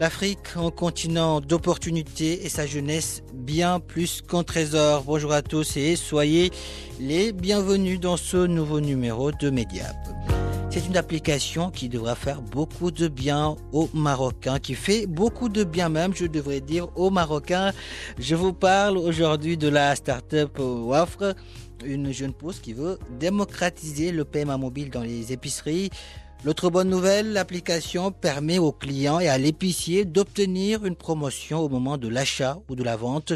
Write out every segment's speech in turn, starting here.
L'Afrique, un continent d'opportunités et sa jeunesse bien plus qu'un trésor. Bonjour à tous et soyez les bienvenus dans ce nouveau numéro de Mediap. C'est une application qui devra faire beaucoup de bien aux Marocains, qui fait beaucoup de bien même, je devrais dire, aux Marocains. Je vous parle aujourd'hui de la start-up Wafre, une jeune pousse qui veut démocratiser le paiement mobile dans les épiceries. L'autre bonne nouvelle, l'application permet aux clients et à l'épicier d'obtenir une promotion au moment de l'achat ou de la vente.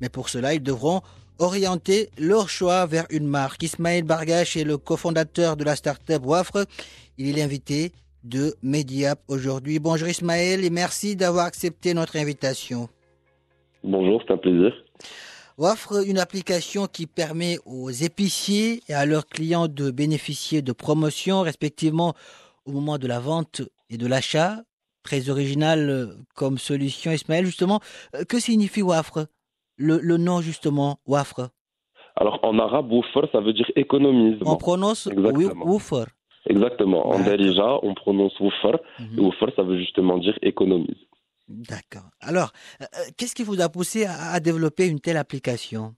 Mais pour cela, ils devront orienter leur choix vers une marque. Ismaël Bargache est le cofondateur de la start-up Wafre. Il est l'invité de Mediap aujourd'hui. Bonjour Ismaël et merci d'avoir accepté notre invitation. Bonjour, c'est un plaisir. Wafre, une application qui permet aux épiciers et à leurs clients de bénéficier de promotions respectivement au moment de la vente et de l'achat. Très original comme solution, Ismaël. Justement, que signifie Wafre? Le, le, nom, justement, Wafre? Alors, en arabe, Wafre, ça veut dire économise. On prononce Wafre. Exactement. En Darija, on prononce Wafre. Mm -hmm. Et Wafre, ça veut justement dire économise. D'accord. Alors, euh, qu'est-ce qui vous a poussé à, à développer une telle application?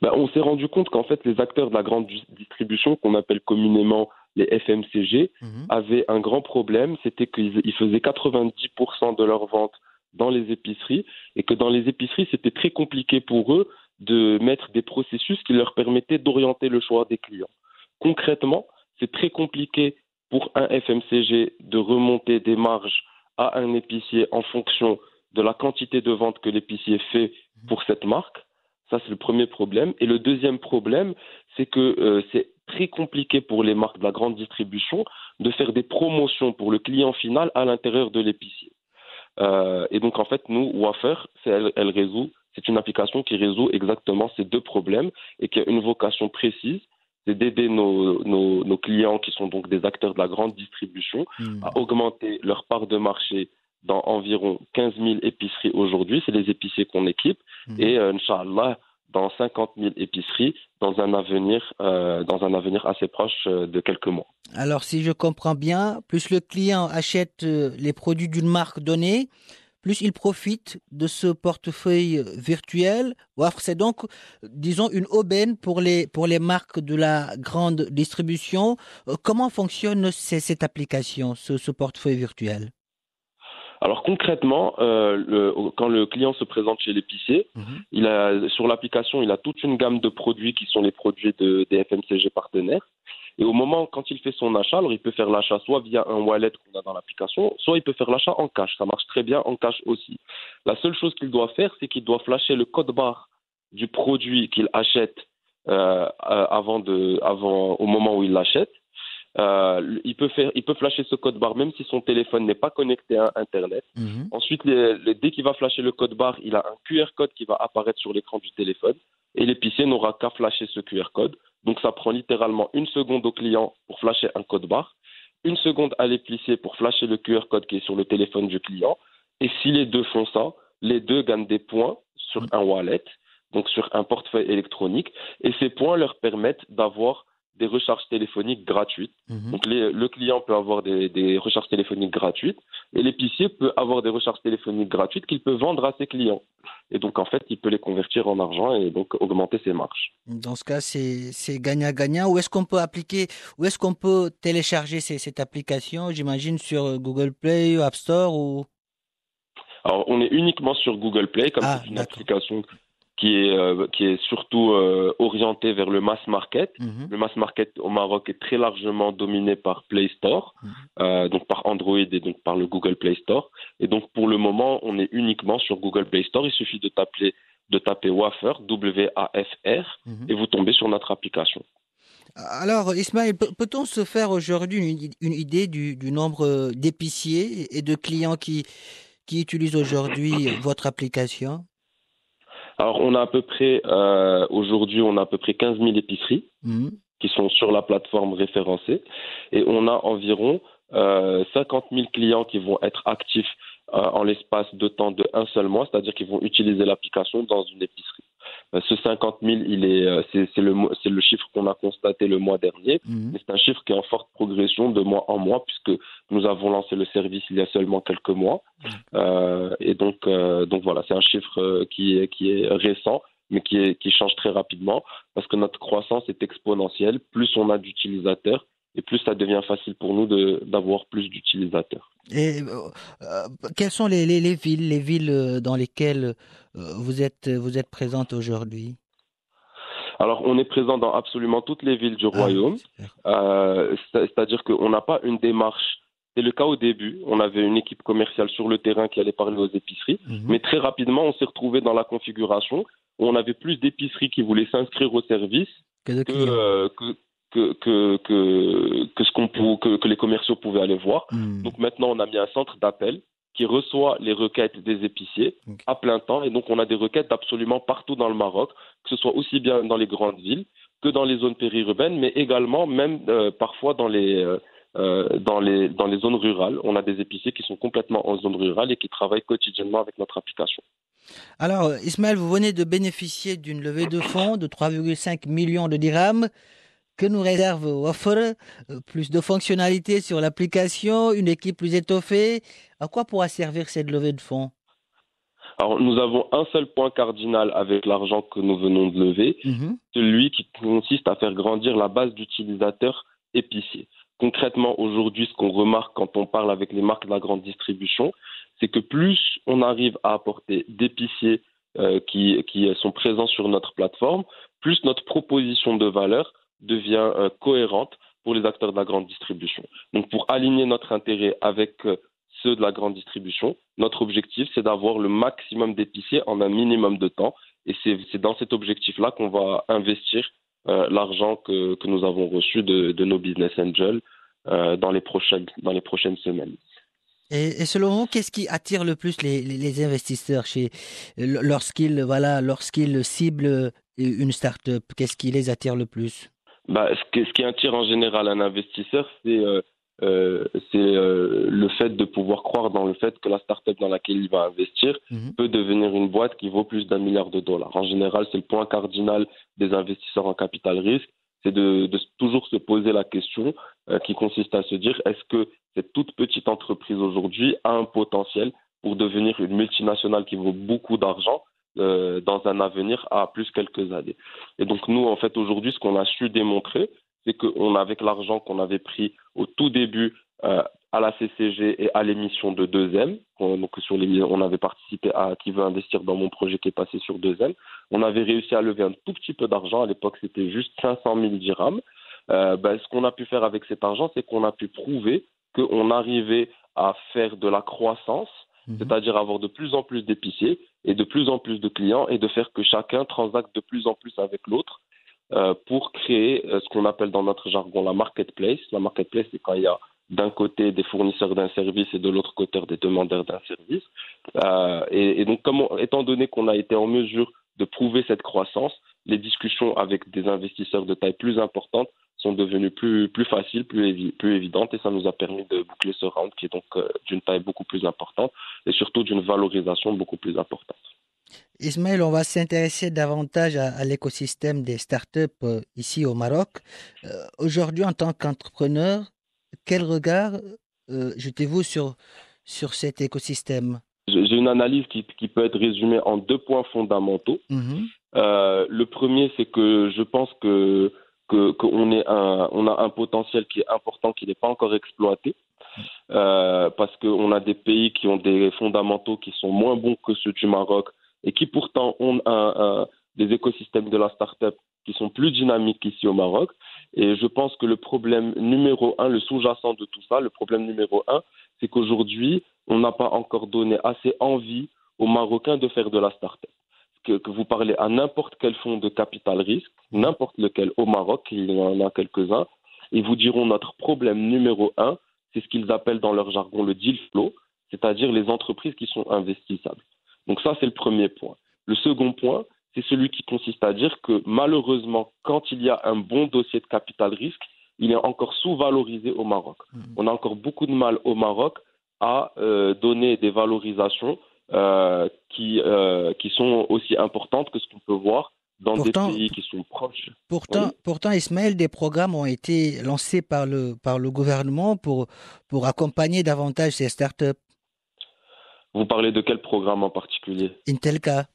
Ben, On s'est rendu compte qu'en fait, les acteurs de la grande distribution, qu'on appelle communément les FMCG, -hmm. avaient un grand problème, c'était qu'ils faisaient 90% de leurs ventes dans les épiceries et que dans les épiceries, c'était très compliqué pour eux de mettre des processus qui leur permettaient d'orienter le choix des clients. Concrètement, c'est très compliqué pour un FMCG de remonter des marges à un épicier en fonction de la quantité de ventes que l'épicier fait pour cette marque. Ça, c'est le premier problème. Et le deuxième problème, c'est que euh, c'est très compliqué pour les marques de la grande distribution de faire des promotions pour le client final à l'intérieur de l'épicier. Euh, et donc, en fait, nous, Wafer, elle, elle résout, c'est une application qui résout exactement ces deux problèmes et qui a une vocation précise c'est d'aider nos, nos, nos, clients qui sont donc des acteurs de la grande distribution mmh. à augmenter leur part de marché dans environ 15 000 épiceries aujourd'hui. C'est les épiciers qu'on équipe. Mmh. Et euh, Inch'Allah, dans 50 000 épiceries dans un avenir, euh, dans un avenir assez proche euh, de quelques mois. Alors, si je comprends bien, plus le client achète les produits d'une marque donnée, plus il profite de ce portefeuille virtuel. C'est donc, disons, une aubaine pour les, pour les marques de la grande distribution. Comment fonctionne cette application, ce, ce portefeuille virtuel? Alors concrètement, euh, le, quand le client se présente chez l'épicier, mmh. il a sur l'application, il a toute une gamme de produits qui sont les produits de, des FMCG partenaires. Et au moment, quand il fait son achat, alors il peut faire l'achat soit via un wallet qu'on a dans l'application, soit il peut faire l'achat en cash. Ça marche très bien en cash aussi. La seule chose qu'il doit faire, c'est qu'il doit flasher le code barre du produit qu'il achète euh, avant de, avant, au moment où il l'achète. Euh, il peut faire, il peut flasher ce code barre même si son téléphone n'est pas connecté à Internet. Mmh. Ensuite, les, les, dès qu'il va flasher le code barre, il a un QR code qui va apparaître sur l'écran du téléphone et l'épicier n'aura qu'à flasher ce QR code. Donc, ça prend littéralement une seconde au client pour flasher un code barre, une seconde à l'épicier pour flasher le QR code qui est sur le téléphone du client. Et si les deux font ça, les deux gagnent des points sur un wallet, donc sur un portefeuille électronique, et ces points leur permettent d'avoir des recharges téléphoniques gratuites. Mmh. Donc les, le client peut avoir des, des, recharges téléphoniques gratuites et l'épicier peut avoir des recharges téléphoniques gratuites qu'il peut vendre à ses clients. Et donc en fait, il peut les convertir en argent et donc augmenter ses marges. Dans ce cas, c'est gagnant-gagnant. Où est-ce qu'on peut appliquer, où est-ce qu'on peut télécharger ces, cette application J'imagine sur Google Play, App Store ou? Alors, on est uniquement sur Google Play, comme Ah, c'est une application qui est, euh, qui est surtout euh, orientée vers le mass market. Mhm. Le mass market au Maroc est très largement dominé par Play Store, Mhm. euh, donc par Android et donc par le Google Play Store. Et donc pour le moment, on est uniquement sur Google Play Store. Il suffit de taper de taper Wafer, W-A-F-R, Mhm. et vous tombez sur notre application. Alors, Ismaël, peut- peut-on se faire aujourd'hui une, une idée du, du nombre d'épiciers et de clients qui, qui utilisent aujourd'hui votre application? Alors on a à peu près, euh, aujourd'hui, on a à peu près 15 000 épiceries Mhm. qui sont sur la plateforme référencée et on a environ euh, 50 000 clients qui vont être actifs euh, en l'espace de temps de un seul mois, c'est-à-dire qu'ils vont utiliser l'application dans une épicerie. Euh, ce 50 000, il est, euh, c'est, c'est le, c'est le chiffre qu'on a constaté le mois dernier, Mhm. mais c'est un chiffre qui est en forte progression de mois en mois puisque nous avons lancé le service il y a seulement quelques mois. Euh, et donc, euh, donc voilà, c'est un chiffre euh, qui est, qui est récent, mais qui, est, qui change très rapidement parce que notre croissance est exponentielle. Plus on a d'utilisateurs et plus ça devient facile pour nous d'avoir plus d'utilisateurs. Et euh, euh, quelles sont les, les, les villes, les villes euh, dans lesquelles euh, vous êtes, vous êtes présente aujourd'hui? Alors, on est présent dans absolument toutes les villes du Ah, royaume. Euh, c'est-à-dire qu'on n'a pas une démarche. C'est le cas au début. On avait une équipe commerciale sur le terrain qui allait parler aux épiceries. Mhm. Mais très rapidement, on s'est retrouvé dans la configuration où on avait plus d'épiceries qui voulaient s'inscrire au service Que de que, clients. euh, que, que, que, que, que ce qu'on que, que les commerciaux pouvaient aller voir. Mhm. Donc maintenant, on a mis un centre d'appel qui reçoit les requêtes des épiciers à plein temps. Et donc, on a des requêtes absolument partout dans le Maroc, que ce soit aussi bien dans les grandes villes que dans les zones périurbaines, mais également même euh, parfois dans les, euh, euh, dans, les, dans les zones rurales. On a des épiciers qui sont complètement en zone rurale et qui travaillent quotidiennement avec notre application. Alors, Ismaël, vous venez de bénéficier d'une levée de fonds de 3,5 millions de dirhams. Que nous réserve Wafer Euh, Plus de fonctionnalités sur l'application, une équipe plus étoffée. À quoi pourra servir cette levée de fonds? Alors, nous avons un seul point cardinal avec l'argent que nous venons de lever, Mhm. celui qui consiste à faire grandir la base d'utilisateurs épiciers. Concrètement, aujourd'hui, ce qu'on remarque quand on parle avec les marques de la grande distribution, c'est que plus on arrive à apporter d'épiciers euh, qui, qui sont présents sur notre plateforme, plus notre proposition de valeur devient euh, cohérente pour les acteurs de la grande distribution. Donc, pour aligner notre intérêt avec euh, ceux de la grande distribution, notre objectif, c'est d'avoir le maximum d'épiciers en un minimum de temps. Et c'est dans cet objectif-là qu'on va investir euh, l'argent que, nous avons reçu de, nos business angels dans, les prochaines, dans les prochaines semaines. Et, selon vous, qu'est-ce qui attire le plus les, les- les investisseurs chez lorsqu'ils voilà lorsqu'ils ciblent une start-up Qu'est-ce qui les attire le plus? Bah, ce, qui attire en général un investisseur, c'est euh, euh, c'est, euh, le fait de pouvoir croire dans le fait que la start-up dans laquelle il va investir Mhm. peut devenir une boîte qui vaut plus d'un milliard de dollars. En général, c'est le point cardinal des investisseurs en capital risque, c'est de, de toujours se poser la question euh, qui consiste à se dire est-ce que cette toute petite entreprise aujourd'hui a un potentiel pour devenir une multinationale qui vaut beaucoup d'argent euh, dans un avenir à plus quelques années. Et donc nous, en fait, aujourd'hui, ce qu'on a su démontrer, c'est qu'on, avec l'argent qu'on avait pris au tout début euh, à la CCG et à l'émission de 2M, on, donc sur les, on avait participé à Qui veut investir dans mon projet qui est passé sur 2M, on avait réussi à lever un tout petit peu d'argent. À l'époque, c'était juste 500 000 dirhams. Euh, ben, ce qu'on a pu faire avec cet argent, c'est qu'on a pu prouver qu'on arrivait à faire de la croissance, Mhm. c'est-à-dire avoir de plus en plus d'épiciers et de plus en plus de clients et de faire que chacun transacte de plus en plus avec l'autre euh, pour créer euh, ce qu'on appelle dans notre jargon la marketplace. La marketplace, c'est quand il y a d'un côté des fournisseurs d'un service et de l'autre côté des demandeurs d'un service. Euh, et, donc, étant donné qu'on a été en mesure de prouver cette croissance, les discussions avec des investisseurs de taille plus importante sont devenues plus, plus faciles, plus, évi- plus évidentes, et ça nous a permis de boucler ce round qui est donc euh, d'une taille beaucoup plus importante et surtout d'une valorisation beaucoup plus importante. Ismaël, on va s'intéresser davantage à, à l'écosystème des startups euh, ici au Maroc. Euh, Aujourd'hui, en tant qu'entrepreneur, quel regard jetez-vous sur, sur cet écosystème? J'ai une analyse qui, qui peut être résumée en deux points fondamentaux. Mhm. Le premier, c'est que je pense que que- qu'on est un, on a un potentiel qui est important, qui n'est pas encore exploité. euh, parce qu'on a des pays qui ont des fondamentaux qui sont moins bons que ceux du Maroc et qui pourtant ont des écosystèmes de la start-up qui sont plus dynamiques ici au Maroc. Et je pense que le problème numéro un, le sous-jacent de tout ça, le problème numéro un, c'est qu'aujourd'hui, on n'a pas encore donné assez envie aux Marocains de faire de la start-up. Que, que, vous parlez à n'importe quel fonds de capital risque, n'importe lequel au Maroc, il y en a quelques-uns, et vous diront notre problème numéro un, c'est ce qu'ils appellent dans leur jargon le deal flow, c'est-à-dire les entreprises qui sont investissables. Donc ça, c'est le premier point. Le second point, c'est celui qui consiste à dire que malheureusement, quand il y a un bon dossier de capital risque, il est encore sous-valorisé au Maroc. Mmh. On a encore beaucoup de mal au Maroc à euh, donner des valorisations qui, euh, qui sont aussi importantes que ce qu'on peut voir dans des pays qui sont proches. Pourtant, pourtant, Ismaël, des programmes ont été lancés par le, par le gouvernement pour, pour accompagner davantage ces startups. Vous parlez de quel programme en particulier? Intelka.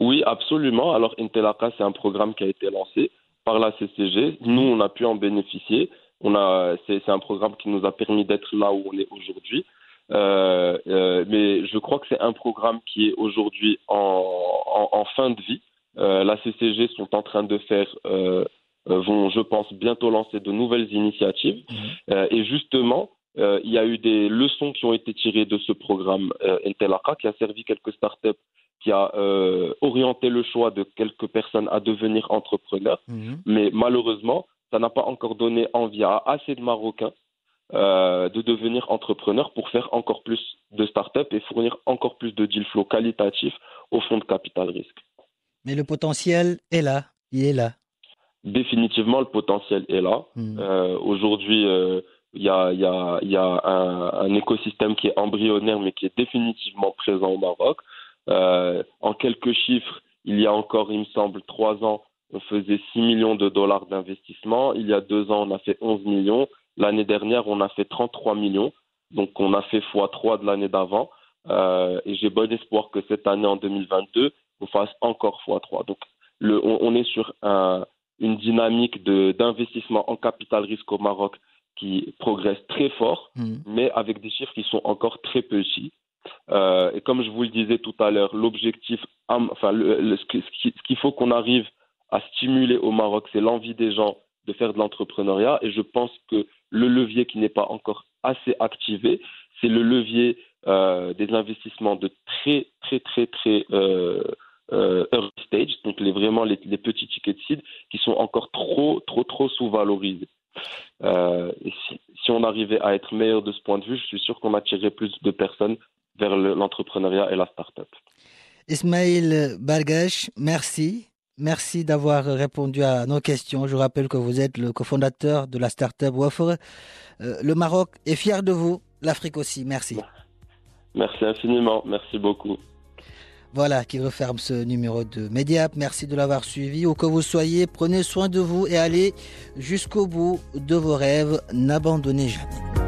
Oui, absolument. Alors, Intelka, c'est un programme qui a été lancé par la CCG. Nous, on a pu en bénéficier. On a, c'est, un programme qui nous a permis d'être là où on est aujourd'hui. Euh, euh, mais je crois que c'est un programme qui est aujourd'hui en, en, fin de vie. Euh, la CCG sont en train de faire, vont, je pense, bientôt lancer de nouvelles initiatives. Mmh. et justement, il y a eu des leçons qui ont été tirées de ce programme Intelaka, qui a servi quelques startups qui a orienté le choix de quelques personnes à devenir entrepreneurs. Mmh. Mais malheureusement, ça n'a pas encore donné envie à assez de Marocains euh, de devenir entrepreneurs pour faire encore plus de start-up et fournir encore plus de deal flow qualitatifs au fonds de capital risque. Mais le potentiel est là, il est là. Définitivement, le potentiel est là. Mmh. Euh, Aujourd'hui, euh, il y a, y a, y a un, un, écosystème qui est embryonnaire, mais qui est définitivement présent au Maroc. Euh, en quelques chiffres, il y a encore, il me semble, trois ans, on faisait 6 millions de dollars d'investissement. Il y a deux ans, on a fait 11 millions. L'année dernière, on a fait 33 millions. Donc, on a fait x3 de l'année d'avant. Euh, et j'ai bon espoir que cette année, en 2022, on fasse encore x3. Donc, le, on, on, est sur un, une dynamique d'investissement en capital risque au Maroc qui progresse très fort, mmh. mais avec des chiffres qui sont encore très petits. Euh, et comme je vous le disais tout à l'heure, l'objectif, enfin, le, ce qu'il faut qu'on arrive à stimuler au Maroc, c'est l'envie des gens de faire de l'entrepreneuriat. Et je pense que le levier qui n'est pas encore assez activé, c'est le levier euh, des investissements de très, très, très, très euh, euh, early stage, donc les, vraiment les, petits tickets de seed, qui sont encore trop, trop, trop sous-valorisés. Et si, si, on arrivait à être meilleur de ce point de vue, je suis sûr qu'on attirerait plus de personnes vers l'entrepreneuriat et la start-up. Ismail Bargash, merci. Merci d'avoir répondu à nos questions. Je rappelle que vous êtes le cofondateur de la start-up. Euh, le Maroc est fier de vous, l'Afrique aussi. Merci. Merci infiniment. Merci beaucoup. Voilà qui referme ce numéro de Mediap. Merci de l'avoir suivi. Où que vous soyez, prenez soin de vous et allez jusqu'au bout de vos rêves. N'abandonnez jamais.